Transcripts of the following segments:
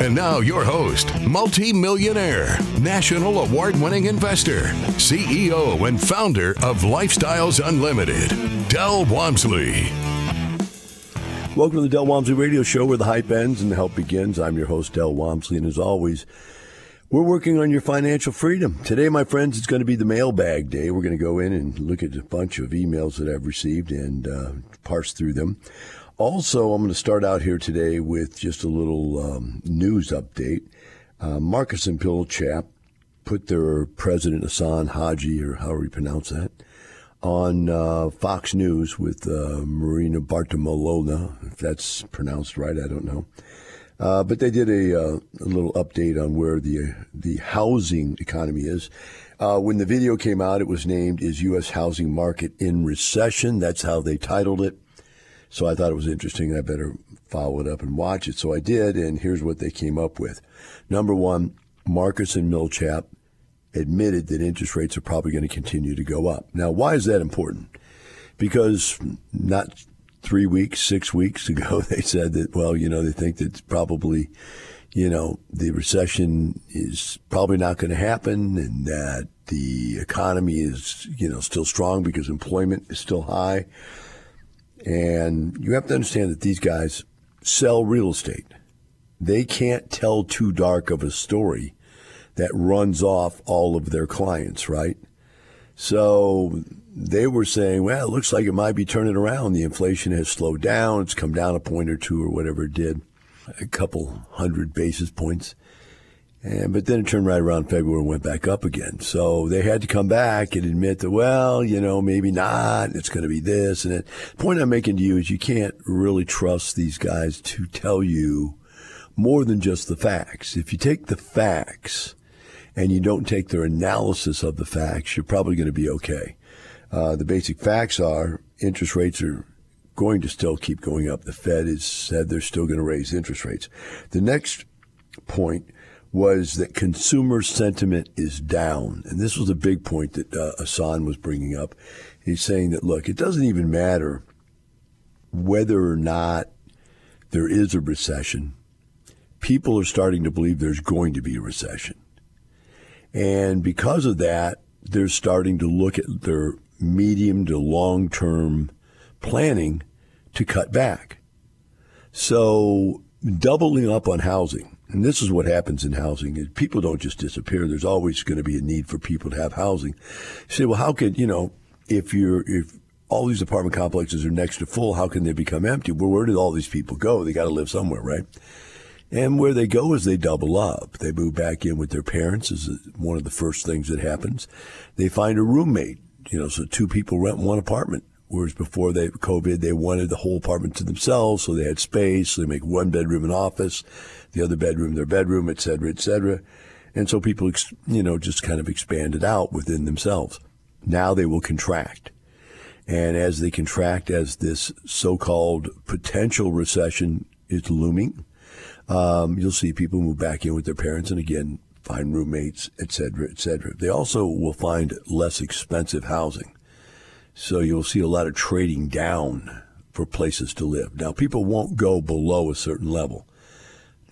And now, your host, multi-millionaire, national award-winning investor, CEO and founder of Lifestyles Unlimited, Del Walmsley. Welcome to the Del Walmsley Radio Show, where the hype ends and the help begins. I'm your host, Del Walmsley, and as always, we're working on your financial freedom. Today, my friends, it's going to be the mailbag day. We're going to go in and look at a bunch of emails that I've received and uh, parse through them. Also, I'm going to start out here today with just a little um, news update. Uh, Marcus and Millichap put their president, Hassan Haji, or however you pronounce that, on uh, Fox News with uh, Marina Bartomolona, if that's pronounced right, I don't know. Uh, but they did a, uh, a, little update on where the the housing economy is. Uh, when the video came out, it was named "Is U.S. Housing Market in Recession?" That's how they titled it. So I thought it was interesting. I better follow it up and watch it. So I did, and here's what they came up with. Number one, Marcus and Millichap admitted that interest rates are probably going to continue to go up. Now, why is that important? Because not three weeks, six weeks ago, they said that, well, you know, they think that probably, you know, the recession is probably not going to happen and that the economy is, you know, still strong because employment is still high. And you have to understand that these guys sell real estate. They can't tell too dark of a story that runs off all of their clients, right? So they were saying, well, it looks like it might be turning around. The inflation has slowed down. It's come down a point or two or whatever it did, a couple hundred basis points. And, but then it turned right around February and went back up again. So they had to come back and admit that, well, you know, maybe not. It's going to be this. And the point I'm making to you is you can't really trust these guys to tell you more than just the facts. If you take the facts and you don't take their analysis of the facts, you're probably going to be okay. Uh, the basic facts are interest rates are going to still keep going up. The Fed has said they're still going to raise interest rates. The next point was that consumer sentiment is down. And this was a big point that uh, was bringing up. He's saying that, look, it doesn't even matter whether or not there is a recession. People are starting to believe there's going to be a recession. And because of that, they're starting to look at their medium to long term planning to cut back. So doubling up on housing and this is what happens in housing. People don't just disappear. There's always going to be a need for people to have housing. You say, well, how could, you know, if you're, if all these apartment complexes are next to full, how can they become empty? Well, where did all these people go? They got to live somewhere, right? And where they go is they double up. They move back in with their parents is one of the first things that happens. They find a roommate, you know, so two people rent one apartment. Whereas before they COVID, they wanted the whole apartment to themselves, so they had space. So they make one bedroom an office the other bedroom their bedroom, et cetera, et cetera. And so people, you know, just kind of expanded out within themselves. Now they will contract. And as they contract, as this so-called potential recession is looming, um, you'll see people move back in with their parents and again find roommates, et cetera, et cetera. They also will find less expensive housing. So you'll see a lot of trading down for places to live. Now, people won't go below a certain level.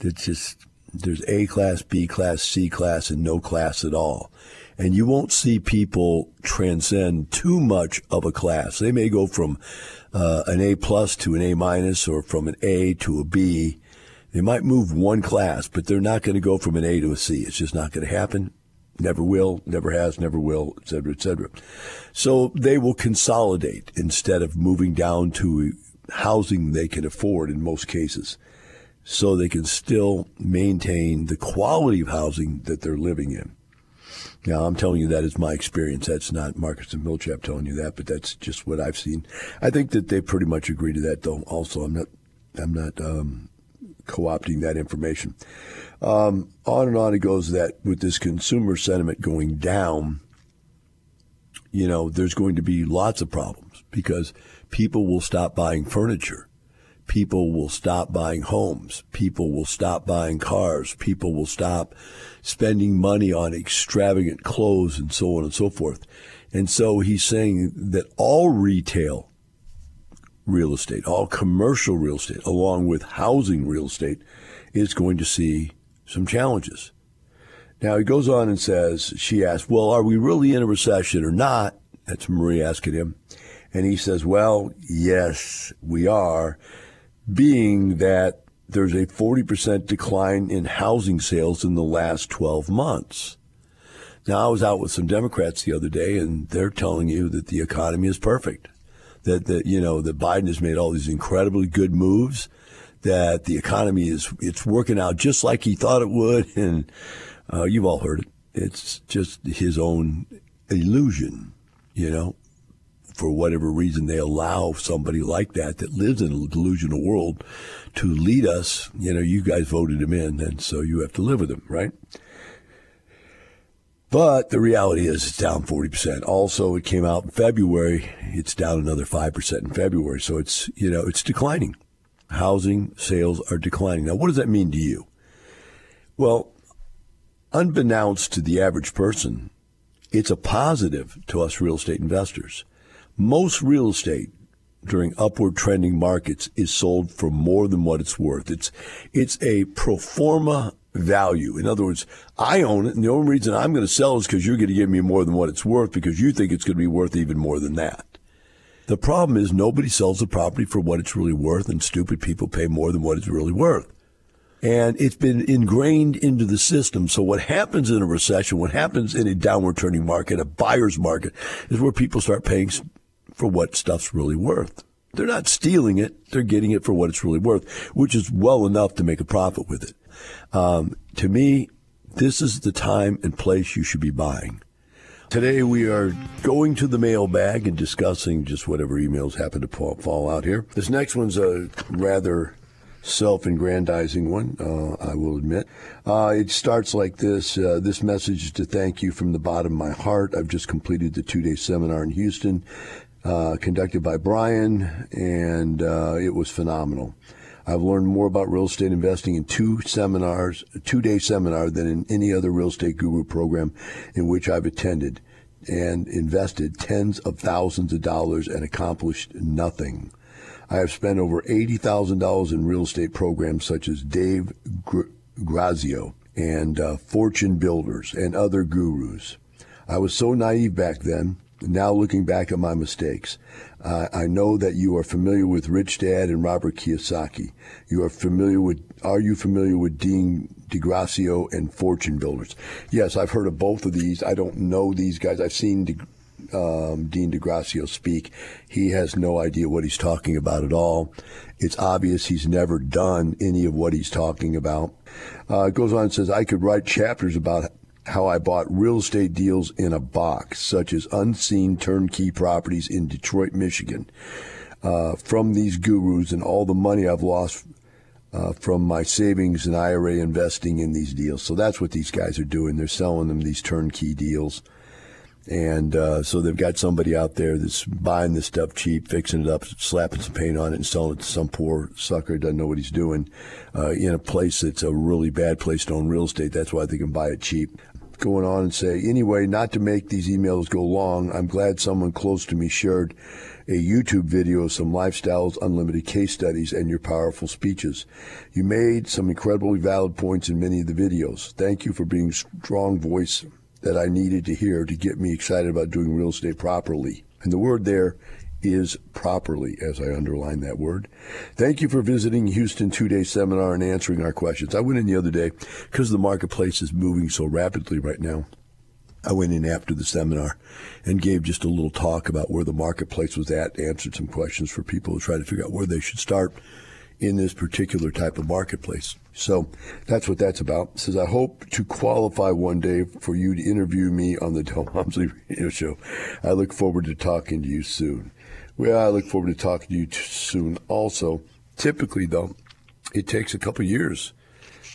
It's just there's A class, B class, C class, and no class at all. And you won't see people transcend too much of a class. They may go from uh, an A plus to an A minus or from an A to a B. They might move one class, but they're not going to go from an A to a C. It's just not going to happen. Never will, never has, never will, et cetera, et cetera. So they will consolidate instead of moving down to housing they can afford in most cases so they can still maintain the quality of housing that they're living in. Now, I'm telling you that is my experience. That's not Marcus and Millichap telling you that, but that's just what I've seen. I think that they pretty much agree to that, though. Also, I'm not, I'm not um, co-opting that information. Um, on and on it goes that with this consumer sentiment going down, you know, there's going to be lots of problems because people will stop buying furniture. People will stop buying homes. People will stop buying cars. People will stop spending money on extravagant clothes and so on and so forth. And so he's saying that all retail real estate, all commercial real estate, along with housing real estate, is going to see some challenges. Now he goes on and says, she asked, well, are we really in a recession or not? That's Marie asking him. And he says, well, yes, we are, being that there's a 40% decline in housing sales in the last 12 months. Now, I was out with some Democrats the other day, and they're telling you that the economy is perfect. That, that you know, that Biden has made all these incredibly good moves, that the economy is, it's working out just like he thought it would. And uh, you've all heard it. It's just his own illusion, you know. For whatever reason, they allow somebody like that that lives in a delusional world to lead us. You know, you guys voted him in, and so you have to live with him, right? But the reality is it's down 40%. Also, it came out in February. It's down another 5% in February. So it's, you know, it's declining. Housing sales are declining. Now, what does that mean to you? Well, unbeknownst to the average person, it's a positive to us real estate investors. Most real estate during upward trending markets is sold for more than what it's worth. It's it's a pro forma value. In other words, I own it, and the only reason I'm going to sell is because you're going to give me more than what it's worth because you think it's going to be worth even more than that. The problem is nobody sells the property for what it's really worth, and stupid people pay more than what it's really worth. And it's been ingrained into the system. So what happens in a recession, what happens in a downward turning market, a buyer's market, is where people start paying for what stuff's really worth. They're not stealing it; they're getting it for what it's really worth, which is well enough to make a profit with it. Um, to me, this is the time and place you should be buying. Today we are going to the mailbag and discussing just whatever emails happen to fall out here. This next one's a rather self-aggrandizing one, uh, I will admit. Uh, it starts like this. Uh, this message is to thank you from the bottom of my heart. I've just completed the two-day seminar in Houston, uh, conducted by Brian, and uh, it was phenomenal. I've learned more about real estate investing in two seminars, a two-day seminar than in any other real estate guru program in which I've attended and invested tens of thousands of dollars and accomplished nothing. I have spent over $80,000 in real estate programs such as Dave Grazio and uh, Fortune Builders and other gurus. I was so naive back then. Now looking back at my mistakes, uh, I know that you are familiar with Rich Dad and Robert Kiyosaki. You are familiar with. Are you familiar with Dean DeGracio and Fortune Builders? Yes, I've heard of both of these. I don't know these guys. I've seen De, um, Dean DeGracio speak. He has no idea what he's talking about at all. It's obvious he's never done any of what he's talking about. Uh, it goes on and says, I could write chapters about how I bought real estate deals in a box, such as unseen turnkey properties in Detroit, Michigan, uh, from these gurus and all the money I've lost uh, from my savings and IRA investing in these deals. So that's what these guys are doing. They're selling them these turnkey deals. And uh, so they've got somebody out there that's buying this stuff cheap, fixing it up, slapping some paint on it, and selling it to some poor sucker who doesn't know what he's doing uh, in a place that's a really bad place to own real estate. That's why they can buy it cheap going on and say, anyway, not to make these emails go long, I'm glad someone close to me shared a YouTube video of some lifestyles, unlimited case studies, and your powerful speeches. You made some incredibly valid points in many of the videos. Thank you for being a strong voice that I needed to hear to get me excited about doing real estate properly. And the word there is properly, as I underline that word. Thank you for visiting Houston two day seminar and answering our questions. I went in the other day because the marketplace is moving so rapidly right now. I went in after the seminar and gave just a little talk about where the marketplace was at, answered some questions for people to try to figure out where they should start in this particular type of marketplace. So that's what that's about. It says, I hope to qualify one day for you to interview me on the Del Walmsley radio show. I look forward to talking to you soon. Well, I look forward to talking to you soon also. Typically, though, it takes a couple years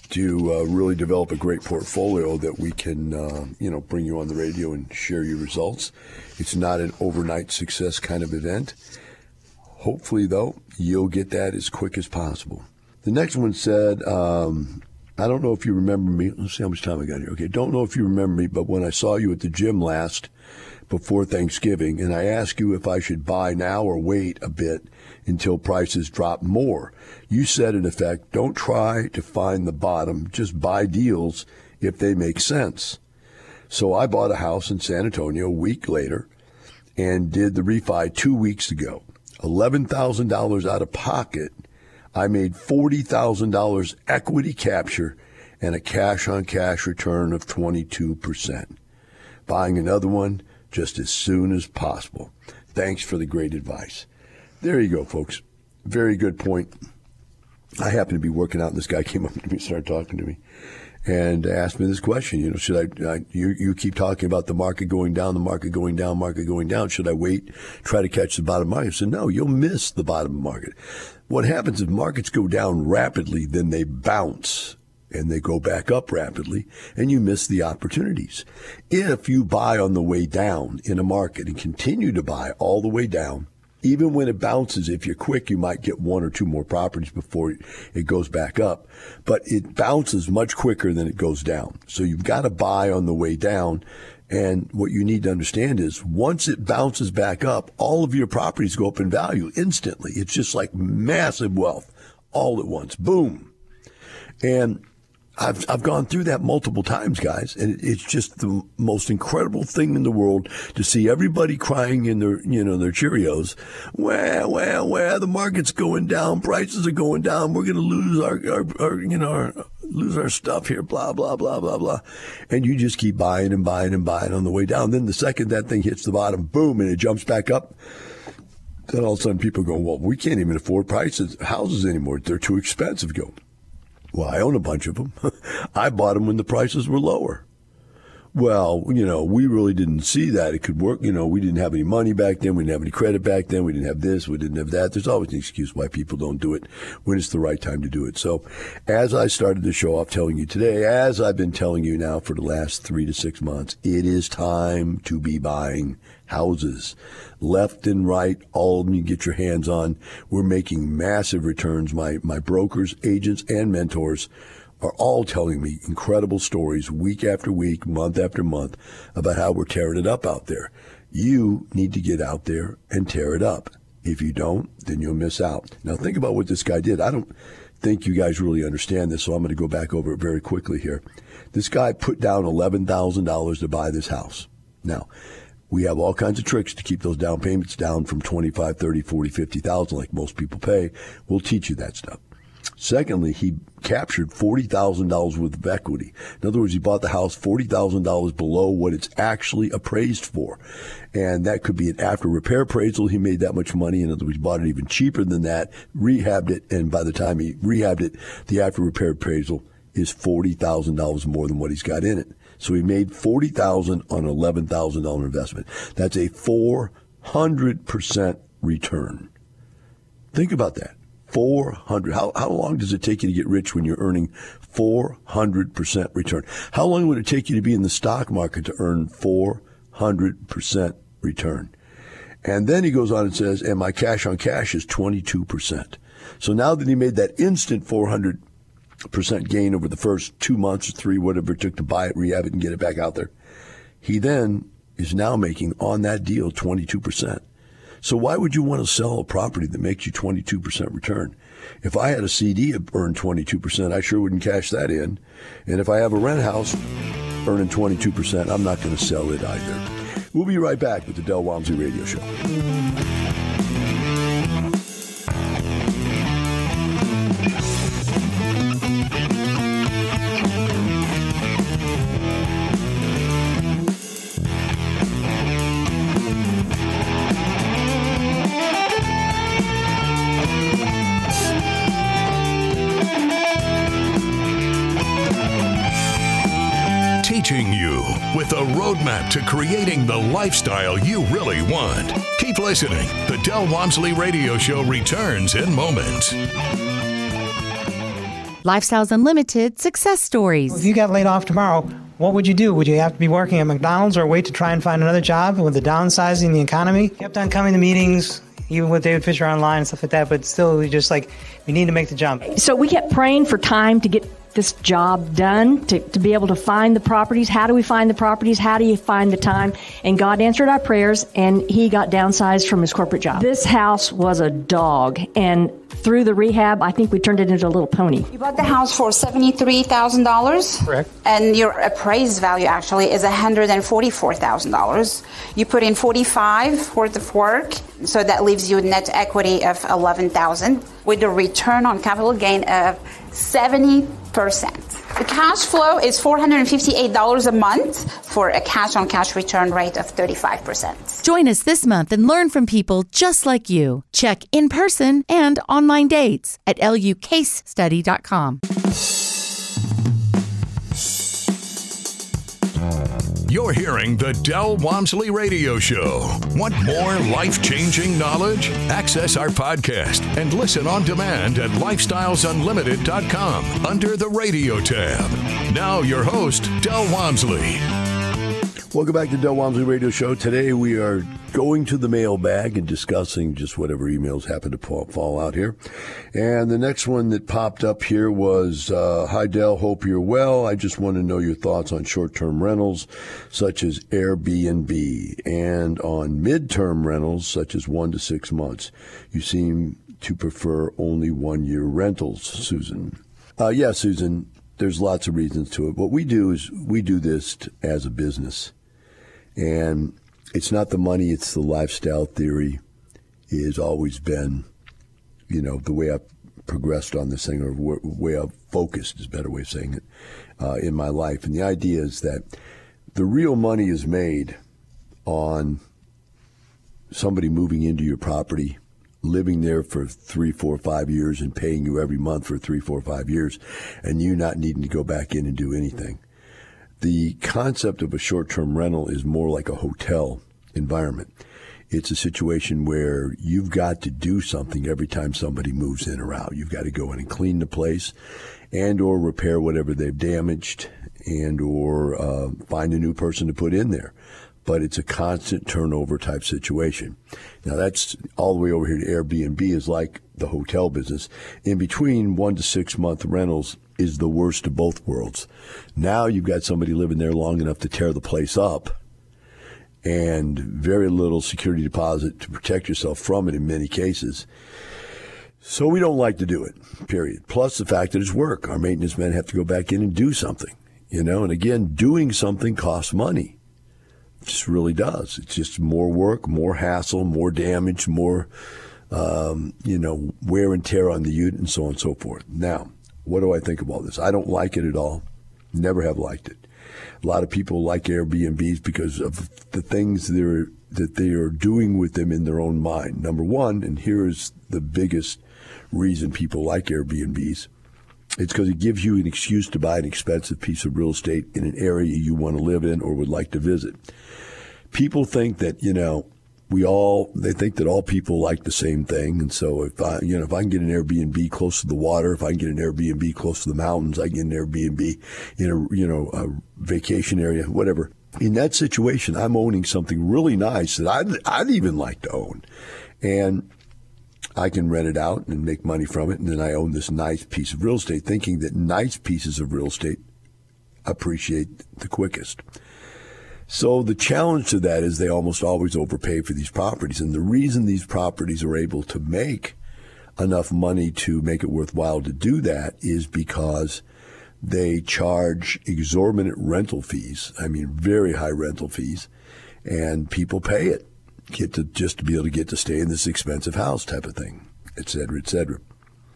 to uh, really develop a great portfolio that we can, uh, you know, bring you on the radio and share your results. It's not an overnight success kind of event. Hopefully, though, you'll get that as quick as possible. The next one said, um, I don't know if you remember me. Let's see how much time I got here. Okay, don't know if you remember me, but when I saw you at the gym last before Thanksgiving, and I asked you if I should buy now or wait a bit until prices drop more. You said, in effect, don't try to find the bottom, just buy deals if they make sense. So I bought a house in San Antonio a week later and did the refi two weeks ago. $11,000 out of pocket. I made $40,000 equity capture and a cash on cash return of 22%. Buying another one just as soon as possible. Thanks for the great advice. There you go, folks. Very good point. I happened to be working out, and this guy came up to me and started talking to me and asked me this question. You know, should I, I, you, you keep talking about the market going down, the market going down, market going down. Should I wait, try to catch the bottom market? I said, no, you'll miss the bottom market. What happens if markets go down rapidly, then they bounce and they go back up rapidly and you miss the opportunities. If you buy on the way down in a market and continue to buy all the way down, even when it bounces, if you're quick, you might get one or two more properties before it goes back up. But it bounces much quicker than it goes down. So you've got to buy on the way down. And what you need to understand is once it bounces back up, all of your properties go up in value instantly. It's just like massive wealth all at once. Boom. And I've, I've gone through that multiple times, guys, and it's just the most incredible thing in the world to see everybody crying in their, you know, their Cheerios. Well, well, well, the market's going down, prices are going down, we're going to lose our, our, our, you know, our, lose our stuff here, blah, blah, blah, blah, blah. And you just keep buying and buying and buying on the way down. Then the second that thing hits the bottom, boom, and it jumps back up. Then all of a sudden people go, well, we can't even afford prices, houses anymore. They're too expensive. Go, well, I own a bunch of them. I bought them when the prices were lower. Well, you know, we really didn't see that it could work. You know, we didn't have any money back then. We didn't have any credit back then. We didn't have this. We didn't have that. There's always an excuse why people don't do it when it's the right time to do it. So, as I started to show off telling you today, as I've been telling you now for the last three to six months, it is time to be buying houses. Left and right, all of them you get your hands on. We're making massive returns. My, my brokers, agents, and mentors are all telling me incredible stories week after week, month after month about how we're tearing it up out there. You need to get out there and tear it up. If you don't, then you'll miss out. Now think about what this guy did. I don't think you guys really understand this, so I'm going to go back over it very quickly here. This guy put down $11,000 to buy this house. Now, we have all kinds of tricks to keep those down payments down from 25, 30, 40, 50,000 like most people pay. We'll teach you that stuff. Secondly, he captured $40,000 worth of equity. In other words, he bought the house $40,000 below what it's actually appraised for. And that could be an after repair appraisal. He made that much money. In other words, bought it even cheaper than that, rehabbed it, and by the time he rehabbed it, the after repair appraisal is $40,000 more than what he's got in it. So he made 40000 on an $11,000 investment. That's a 400% return. Think about that. 400. How, how long does it take you to get rich when you're earning 400% return? How long would it take you to be in the stock market to earn 400% return? And then he goes on and says, and my cash on cash is 22%. So now that he made that instant 400% gain over the first two months or three, whatever it took to buy it, rehab it, and get it back out there, he then is now making on that deal 22%. So why would you want to sell a property that makes you 22% return? If I had a CD that earned 22%, I sure wouldn't cash that in. And if I have a rent house earning 22%, I'm not going to sell it either. We'll be right back with the Del Walmsley Radio Show. Roadmap to creating the lifestyle you really want. Keep listening. The Del Walmsley Radio Show returns in moments. Lifestyles Unlimited success stories. If you got laid off tomorrow, what would you do? Would you have to be working at McDonald's or wait to try and find another job with the downsizing the economy? Kept on coming to meetings, even with David Fisher online and stuff like that, but still, we just like, we need to make the jump. So we kept praying for time to get this job done, to, to be able to find the properties. How do we find the properties? How do you find the time? And God answered our prayers, and he got downsized from his corporate job. This house was a dog, and through the rehab, I think we turned it into a little pony. You bought the house for $73,000? Correct. And your appraised value actually is $144,000. You put in 45 worth of work, so that leaves you a net equity of 11,000 with a return on capital gain of 70%. The cash flow is $458 a month for a cash on cash return rate of 35%. Join us this month and learn from people just like you. Check in person and online dates at lucasestudy.com. You're hearing the Del Walmsley Radio Show. Want more life changing knowledge? Access our podcast and listen on demand at lifestylesunlimited.com under the radio tab. Now, your host, Del Walmsley. Welcome back to Del Walmsley Radio Show. Today we are going to the mailbag and discussing just whatever emails happen to fall out here. And the next one that popped up here was, uh, Hi Del, hope you're well. I just want to know your thoughts on short-term rentals such as Airbnb and on mid-term rentals such as one to six months. You seem to prefer only one-year rentals, Susan. Uh, yeah, Susan, there's lots of reasons to it. What we do is we do this as a business. And it's not the money, it's the lifestyle theory has always been, you know, the way I've progressed on this thing or the way I've focused is a better way of saying it uh, in my life. And the idea is that the real money is made on somebody moving into your property, living there for three, four, five years and paying you every month for three, four, five years, and you not needing to go back in and do anything the concept of a short term rental is more like a hotel environment. It's a situation where you've got to do something every time somebody moves in or out. You've got to go in and clean the place and or repair whatever they've damaged and or uh, find a new person to put in there. But it's a constant turnover type situation. Now that's all the way over here to Airbnb is like the hotel business. In between one to six month rentals, is the worst of both worlds. Now you've got somebody living there long enough to tear the place up and very little security deposit to protect yourself from it in many cases. So we don't like to do it, period. Plus the fact that it's work. Our maintenance men have to go back in and do something, you know, and again, doing something costs money. It just really does. It's just more work, more hassle, more damage, more, um, you know, wear and tear on the unit and so on and so forth. Now, what do I think all this? I don't like it at all. Never have liked it. A lot of people like Airbnbs because of the things they're, that they are doing with them in their own mind. Number one, and here is the biggest reason people like Airbnbs. It's because it gives you an excuse to buy an expensive piece of real estate in an area you want to live in or would like to visit. People think that, you know, we all they think that all people like the same thing. And so if i you know if i can get an airbnb close to the water if i can get an airbnb close to the mountains i can get an airbnb in a you know a vacation area whatever. In that situation i'm owning something really nice that i'd, I'd even like to own. And I can rent it out and make money from it, and then I own this nice piece of real estate, thinking that nice pieces of real estate appreciate the quickest. So the challenge to that is they almost always overpay for these properties. And the reason these properties are able to make enough money to make it worthwhile to do that is because they charge exorbitant rental fees. I mean, very high rental fees, and people pay it. Get to just to be able to get to stay in this expensive house type of thing, et cetera, et cetera.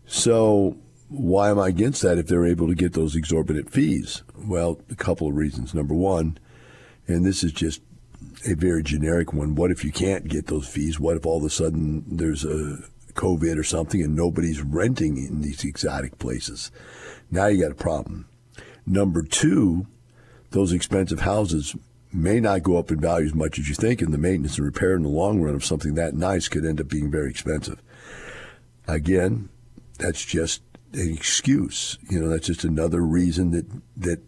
So why am I against that if they're able to get those exorbitant fees? Well, a couple of reasons. Number one, and this is just a very generic one. What if you can't get those fees? What if all of a sudden there's a COVID or something and nobody's renting in these exotic places? Now you got a problem. Number two, those expensive houses may not go up in value as much as you think, and the maintenance and repair in the long run of something that nice could end up being very expensive. Again, that's just an excuse. You know, that's just another reason that that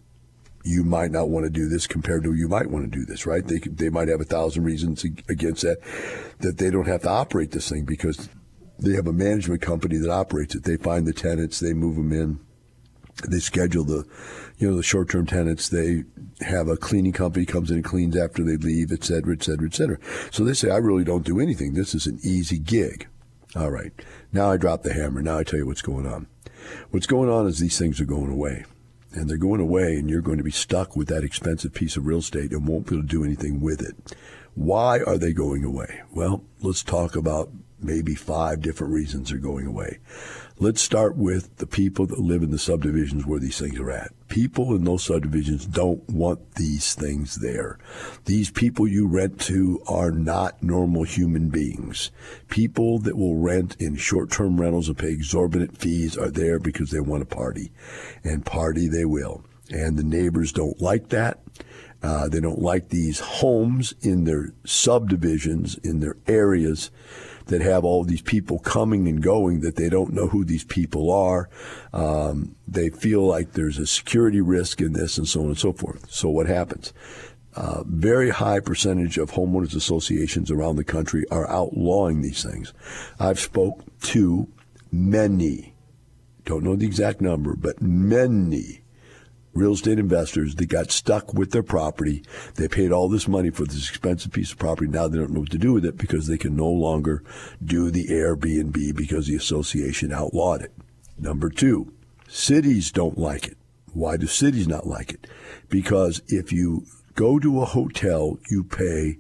you might not want to do this compared to you might want to do this, right? They they might have a thousand reasons against that that they don't have to operate this thing because they have a management company that operates it. They find the tenants, they move them in, they schedule the you know the short term tenants. They have a cleaning company comes in and cleans after they leave, et cetera, et cetera, et cetera. So they say, I really don't do anything. This is an easy gig. All right. Now I drop the hammer. Now I tell you what's going on. What's going on is these things are going away. And they're going away, and you're going to be stuck with that expensive piece of real estate and won't be able to do anything with it. Why are they going away? Well, let's talk about maybe five different reasons they're going away. Let's start with the people that live in the subdivisions where these things are at. People in those subdivisions don't want these things there. These people you rent to are not normal human beings. People that will rent in short term rentals and pay exorbitant fees are there because they want to party. And party they will. And the neighbors don't like that. Uh, they don't like these homes in their subdivisions, in their areas that have all these people coming and going that they don't know who these people are. Um, they feel like there's a security risk in this and so on and so forth. So what happens? Uh, very high percentage of homeowners associations around the country are outlawing these things. I've spoke to many, don't know the exact number, but many real estate investors that got stuck with their property. They paid all this money for this expensive piece of property. Now they don't know what to do with it because they can no longer do the Airbnb because the association outlawed it. Number two, cities don't like it. Why do cities not like it? Because if you go to a hotel, you pay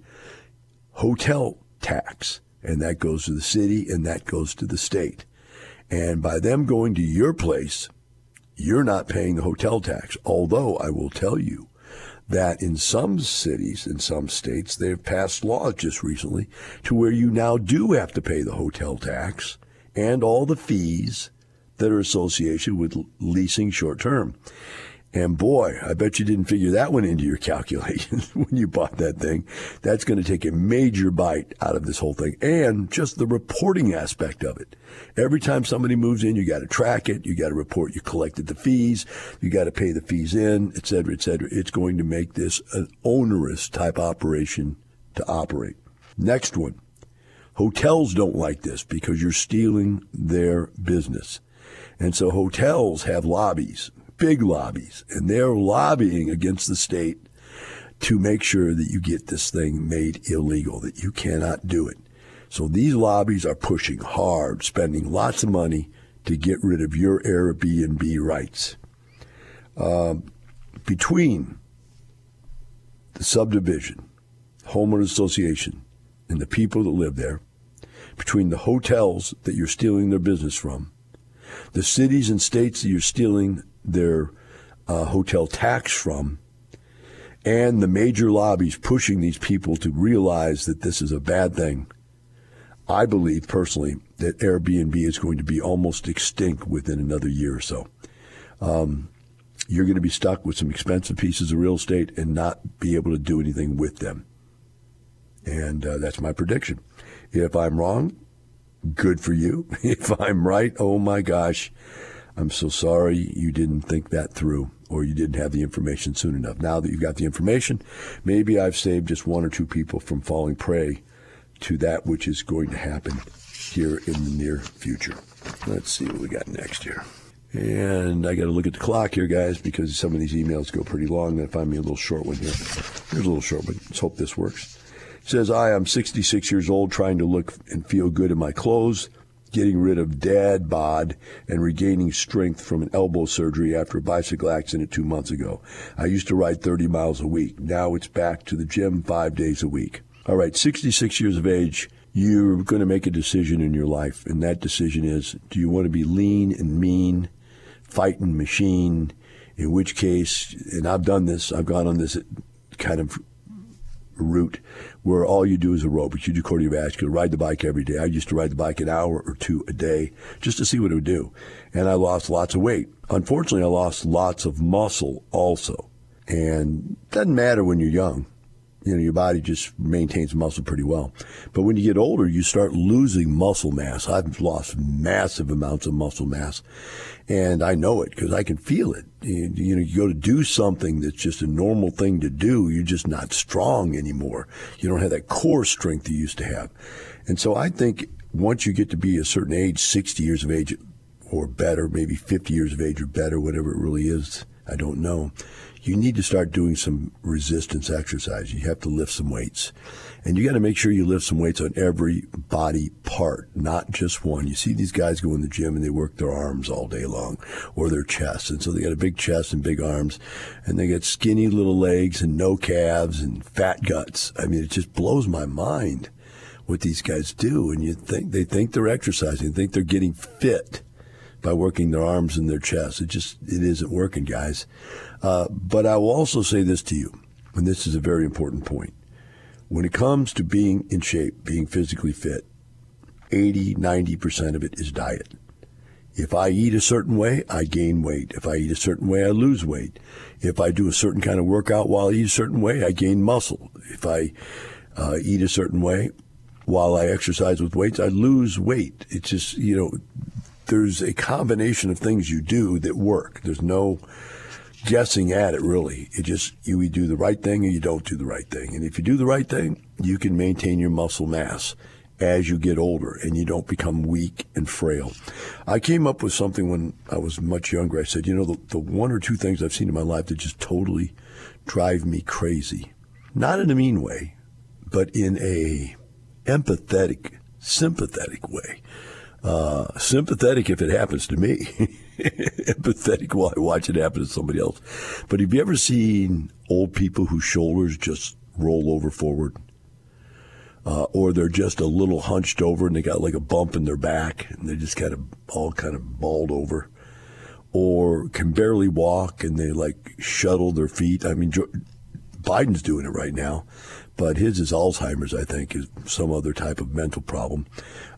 hotel tax, and that goes to the city and that goes to the state. And by them going to your place, you're not paying the hotel tax. Although I will tell you that in some cities, in some states, they've passed laws just recently to where you now do have to pay the hotel tax and all the fees that are associated with leasing short term. And boy, I bet you didn't figure that one into your calculations when you bought that thing. That's going to take a major bite out of this whole thing and just the reporting aspect of it. Every time somebody moves in, you got to track it. You got to report you collected the fees. You got to pay the fees in, et cetera, et cetera. It's going to make this an onerous type operation to operate. Next one. Hotels don't like this because you're stealing their business. And so hotels have lobbies big lobbies, and they're lobbying against the state to make sure that you get this thing made illegal, that you cannot do it. So these lobbies are pushing hard, spending lots of money to get rid of your Airbnb rights. Um, between the subdivision, homeowner association, and the people that live there, between the hotels that you're stealing their business from, the cities and states that you're stealing their uh, hotel tax from, and the major lobbies pushing these people to realize that this is a bad thing. I believe personally that Airbnb is going to be almost extinct within another year or so. Um, you're going to be stuck with some expensive pieces of real estate and not be able to do anything with them. And uh, that's my prediction. If I'm wrong, good for you. If I'm right, oh my gosh, I'm so sorry you didn't think that through or you didn't have the information soon enough. Now that you've got the information, maybe I've saved just one or two people from falling prey to that which is going to happen here in the near future. Let's see what we got next here. And I got to look at the clock here, guys, because some of these emails go pretty long. I find me a little short one here. Here's a little short one. Let's hope this works. It says, I am 66 years old, trying to look and feel good in my clothes getting rid of dad bod and regaining strength from an elbow surgery after a bicycle accident two months ago. I used to ride 30 miles a week. Now it's back to the gym five days a week. All right, 66 years of age, you're going to make a decision in your life, and that decision is do you want to be lean and mean, fighting machine? In which case, and I've done this, I've gone on this kind of route where all you do is aerobics. You do cardiovascular, ride the bike every day. I used to ride the bike an hour or two a day just to see what it would do. And I lost lots of weight. Unfortunately, I lost lots of muscle also. And doesn't matter when you're young. You know, your body just maintains muscle pretty well. But when you get older, you start losing muscle mass. I've lost massive amounts of muscle mass, and I know it because I can feel it. You, you, know, you go to do something that's just a normal thing to do, you're just not strong anymore. You don't have that core strength you used to have. And so I think once you get to be a certain age, 60 years of age or better, maybe 50 years of age or better, whatever it really is, I don't know you need to start doing some resistance exercise. You have to lift some weights. And you got to make sure you lift some weights on every body part, not just one. You see these guys go in the gym and they work their arms all day long or their chest. And so they got a big chest and big arms and they got skinny little legs and no calves and fat guts. I mean, it just blows my mind what these guys do. And you think they think they're exercising, think they're getting fit by working their arms and their chest. It just, it isn't working, guys. Uh, but I will also say this to you, and this is a very important point. When it comes to being in shape, being physically fit, 80, 90% of it is diet. If I eat a certain way, I gain weight. If I eat a certain way, I lose weight. If I do a certain kind of workout while I eat a certain way, I gain muscle. If I uh, eat a certain way while I exercise with weights, I lose weight. It's just, you know, there's a combination of things you do that work. There's no guessing at it really. It just you do the right thing or you don't do the right thing. And if you do the right thing, you can maintain your muscle mass as you get older and you don't become weak and frail. I came up with something when I was much younger. I said, you know, the, the one or two things I've seen in my life that just totally drive me crazy. Not in a mean way, but in a empathetic, sympathetic way. Uh, sympathetic if it happens to me. Empathetic while I watch it happen to somebody else. But have you ever seen old people whose shoulders just roll over forward? Uh, or they're just a little hunched over and they got like a bump in their back and they just kind of all kind of balled over. Or can barely walk and they like shuttle their feet. I mean, Joe, Biden's doing it right now, but his is Alzheimer's, I think, is some other type of mental problem.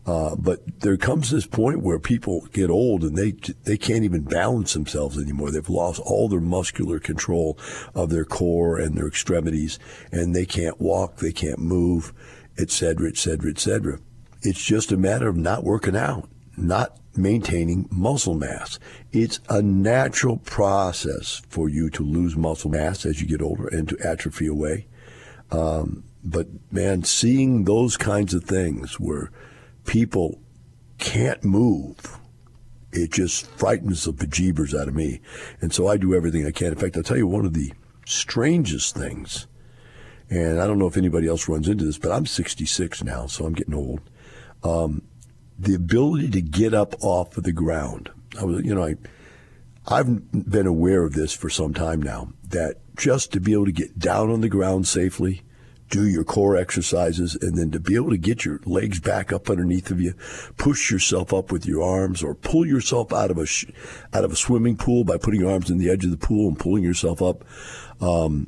Uh, but there comes this point where people get old and they they can't even balance themselves anymore. They've lost all their muscular control of their core and their extremities, and they can't walk, they can't move, etc., etc., etc. It's just a matter of not working out, not maintaining muscle mass. It's a natural process for you to lose muscle mass as you get older and to atrophy away. Um, but man, seeing those kinds of things where people can't move, it just frightens the bejeebers out of me. And so I do everything I can. In fact, I'll tell you one of the strangest things, and I don't know if anybody else runs into this, but I'm 66 now, so I'm getting old. Um, the ability to get up off of the ground. I was, you know, I, I've been aware of this for some time now. That just to be able to get down on the ground safely, do your core exercises and then to be able to get your legs back up underneath of you, push yourself up with your arms or pull yourself out of a sh- out of a swimming pool by putting your arms in the edge of the pool and pulling yourself up. Um,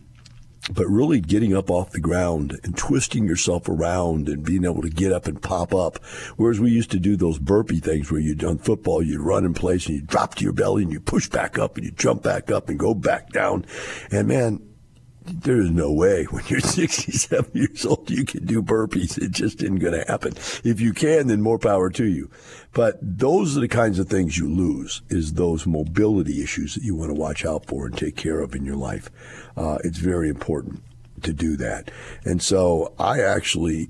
but really getting up off the ground and twisting yourself around and being able to get up and pop up. Whereas we used to do those burpee things where you'd on football, you'd run in place and you drop to your belly and you push back up and you jump back up and go back down. And man, there's no way when you're 67 years old you can do burpees. It just isn't going to happen. If you can, then more power to you. But those are the kinds of things you lose is those mobility issues that you want to watch out for and take care of in your life. Uh, it's very important to do that. And so I actually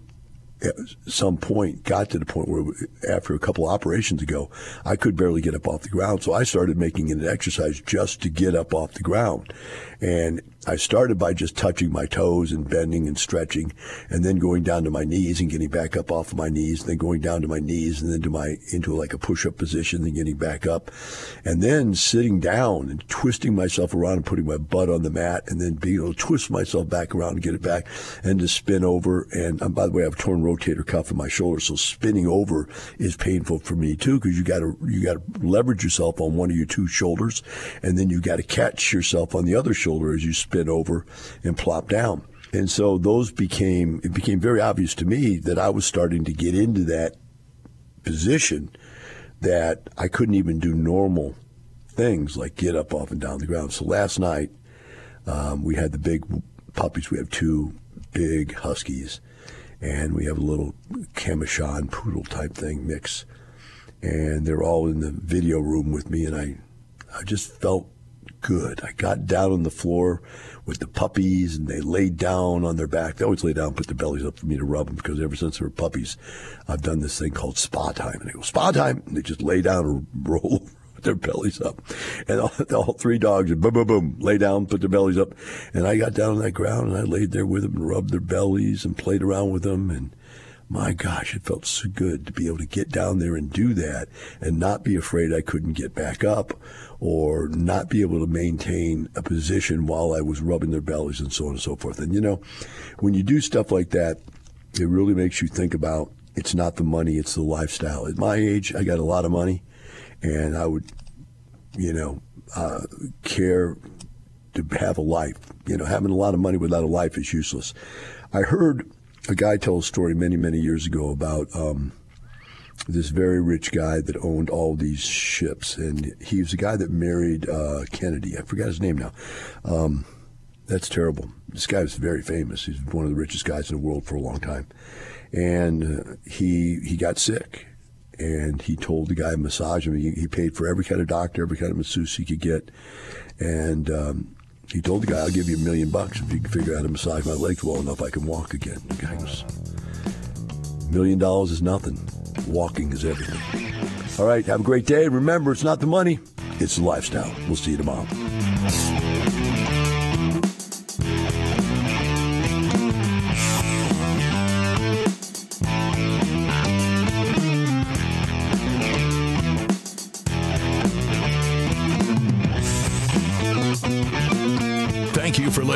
at some point got to the point where after a couple operations ago, I could barely get up off the ground. So I started making it an exercise just to get up off the ground. And I started by just touching my toes and bending and stretching, and then going down to my knees and getting back up off of my knees, then going down to my knees and then to my into like a push-up position, and getting back up, and then sitting down and twisting myself around and putting my butt on the mat, and then being able to twist myself back around and get it back, and to spin over. And um, by the way, I have a torn rotator cuff in my shoulder, so spinning over is painful for me too because you got to you got to leverage yourself on one of your two shoulders, and then you got to catch yourself on the other shoulder as you spin spin over and plop down. And so those became, it became very obvious to me that I was starting to get into that position that I couldn't even do normal things like get up off and down the ground. So last night, um, we had the big puppies. We have two big huskies, and we have a little Camishan poodle type thing mix, and they're all in the video room with me, and I, I just felt good. I got down on the floor with the puppies, and they laid down on their back. They always lay down, and put their bellies up for me to rub them because ever since they were puppies, I've done this thing called spa time. And they go spa time, and they just lay down and roll their bellies up. And all, all, three dogs, boom, boom, boom, lay down, put their bellies up. And I got down on that ground and I laid there with them and rubbed their bellies and played around with them. And my gosh, it felt so good to be able to get down there and do that and not be afraid I couldn't get back up or not be able to maintain a position while I was rubbing their bellies and so on and so forth. And you know, when you do stuff like that, it really makes you think about it's not the money, it's the lifestyle. At my age, I got a lot of money and I would, you know, uh, care to have a life. You know, having a lot of money without a life is useless. I heard a guy tell a story many, many years ago about um, this very rich guy that owned all these ships, and he was the guy that married uh, Kennedy. I forgot his name now. Um, that's terrible. This guy was very famous. He's one of the richest guys in the world for a long time, and uh, he he got sick, and he told the guy massage him. He, he, paid for every kind of doctor, every kind of masseuse he could get, and um, he told the guy, "I'll give you a million bucks if you can figure out how to massage my legs well enough I can walk again." The guy goes, million dollars is nothing. Walking is everything." All right, have a great day. Remember, it's not the money; it's the lifestyle. We'll see you tomorrow.